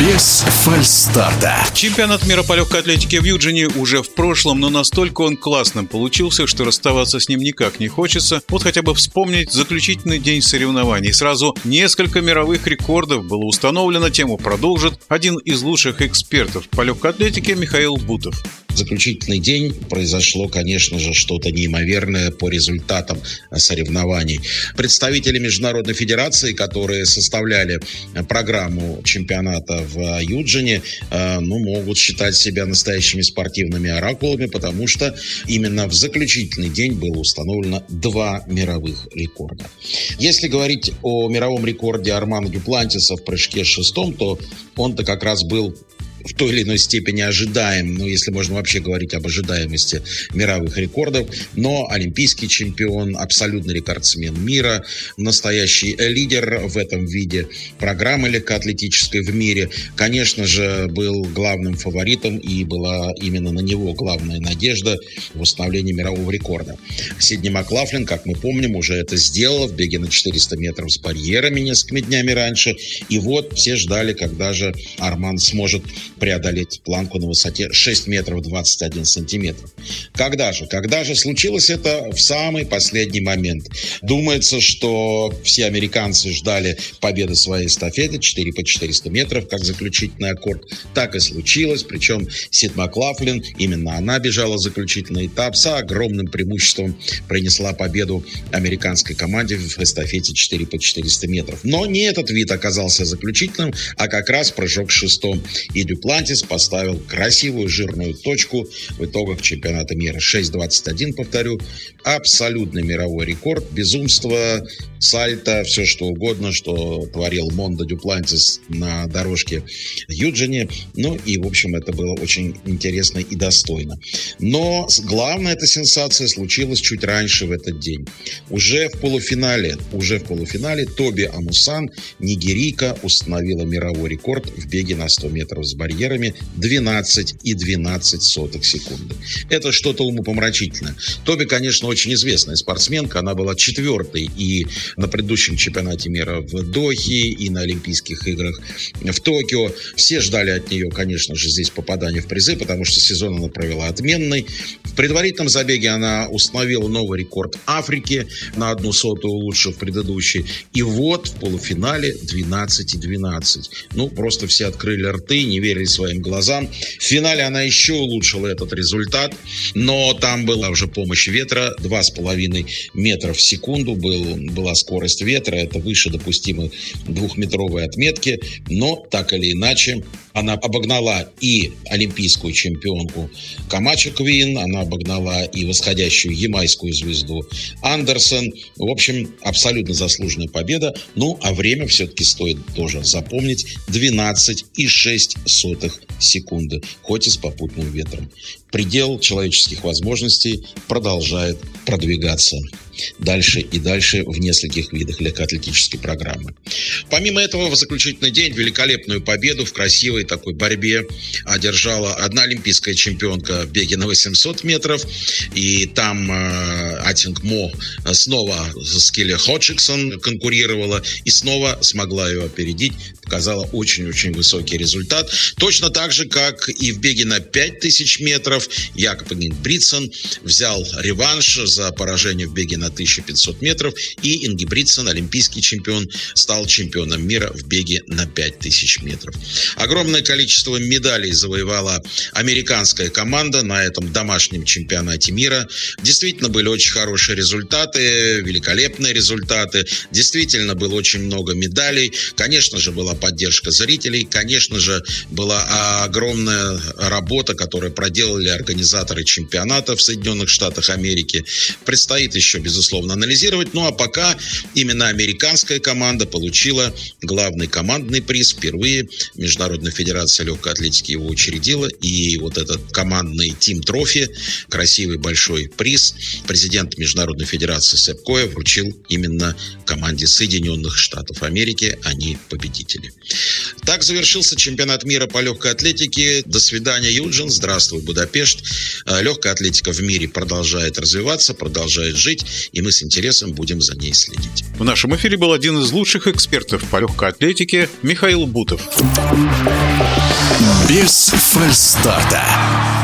Без фальстарта. Чемпионат мира по легкой атлетике в Юджине уже в прошлом, но настолько он классным получился, что расставаться с ним никак не хочется. Вот хотя бы вспомнить заключительный день соревнований. Сразу несколько мировых рекордов было установлено, тему продолжит один из лучших экспертов по легкой атлетике Михаил Бутов заключительный день произошло, конечно же, что-то неимоверное по результатам соревнований. Представители Международной Федерации, которые составляли программу чемпионата в Юджине, э, ну, могут считать себя настоящими спортивными оракулами, потому что именно в заключительный день было установлено два мировых рекорда. Если говорить о мировом рекорде Армана Дюплантиса в прыжке шестом, то он-то как раз был в той или иной степени ожидаем, ну, если можно вообще говорить об ожидаемости мировых рекордов, но олимпийский чемпион, абсолютный рекордсмен мира, настоящий лидер в этом виде программы легкоатлетической в мире, конечно же, был главным фаворитом и была именно на него главная надежда в установлении мирового рекорда. Сидни Маклафлин, как мы помним, уже это сделал в беге на 400 метров с барьерами несколькими днями раньше. И вот все ждали, когда же Арман сможет преодолеть планку на высоте 6 метров 21 сантиметров. Когда же? Когда же случилось это в самый последний момент? Думается, что все американцы ждали победы своей эстафеты 4 по 400 метров, как заключительный аккорд. Так и случилось, причем Сид Маклафлин, именно она бежала заключительный этап, с огромным преимуществом принесла победу американской команде в эстафете 4 по 400 метров. Но не этот вид оказался заключительным, а как раз прыжок шестом. И Дюплан Атлантис поставил красивую жирную точку в итогах чемпионата мира. 6.21, повторю. Абсолютный мировой рекорд. Безумство, сальто, все что угодно, что творил Мондо Дюплантис на дорожке Юджине. Ну и, в общем, это было очень интересно и достойно. Но главная эта сенсация случилась чуть раньше в этот день. Уже в полуфинале, уже в полуфинале Тоби Амусан, нигерийка, установила мировой рекорд в беге на 100 метров с барьером барьерами 12 и 12 сотых секунды. Это что-то умопомрачительное. Тоби, конечно, очень известная спортсменка. Она была четвертой и на предыдущем чемпионате мира в Дохе, и на Олимпийских играх в Токио. Все ждали от нее, конечно же, здесь попадания в призы, потому что сезон она провела отменный. В предварительном забеге она установила новый рекорд Африки на одну сотую, улучшив предыдущий. И вот в полуфинале 12 и 12. Ну, просто все открыли рты, не верили своим глазам. В финале она еще улучшила этот результат, но там была уже помощь ветра, 2,5 метра в секунду был, была скорость ветра, это выше допустимой двухметровой отметки, но так или иначе она обогнала и олимпийскую чемпионку Камачо Квин, она обогнала и восходящую ямайскую звезду Андерсон. В общем, абсолютно заслуженная победа. Ну, а время все-таки стоит тоже запомнить. 12,6 секунды, хоть и с попутным ветром. Предел человеческих возможностей продолжает продвигаться дальше и дальше в нескольких видах легкоатлетической программы. Помимо этого, в заключительный день великолепную победу в красивой такой борьбе одержала одна олимпийская чемпионка в беге на 800 метров. И там э, Атинг Мо снова с Келли Ходжиксон конкурировала и снова смогла ее опередить. Показала очень-очень высокий результат. Точно так же, как и в беге на 5000 метров, Якоб Бритсон взял реванш за поражение в беге на 1500 метров. И Инги Бритсон, олимпийский чемпион, стал чемпионом мира в беге на 5000 метров. Огромное количество медалей завоевала американская команда на этом домашнем чемпионате мира. Действительно были очень хорошие результаты, великолепные результаты. Действительно было очень много медалей. Конечно же, была поддержка зрителей. Конечно же, была огромная работа, которую проделали организаторы чемпионата в Соединенных Штатах Америки. Предстоит еще, безусловно, анализировать. Ну а пока именно американская команда получила главный командный приз впервые. Международная Федерация легкой атлетики его учредила, и вот этот командный Тим Трофи, красивый большой приз, президент Международной Федерации Сэп Коя вручил именно команде Соединенных Штатов Америки, они победители. Так завершился чемпионат мира по легкой атлетике. До свидания, Юджин. Здравствуй, Будапешт. Э, легкая атлетика в мире продолжает развиваться, продолжает жить, и мы с интересом будем за ней следить. В нашем эфире был один из лучших экспертов по легкой атлетике Михаил Бутов. Без фальстарта.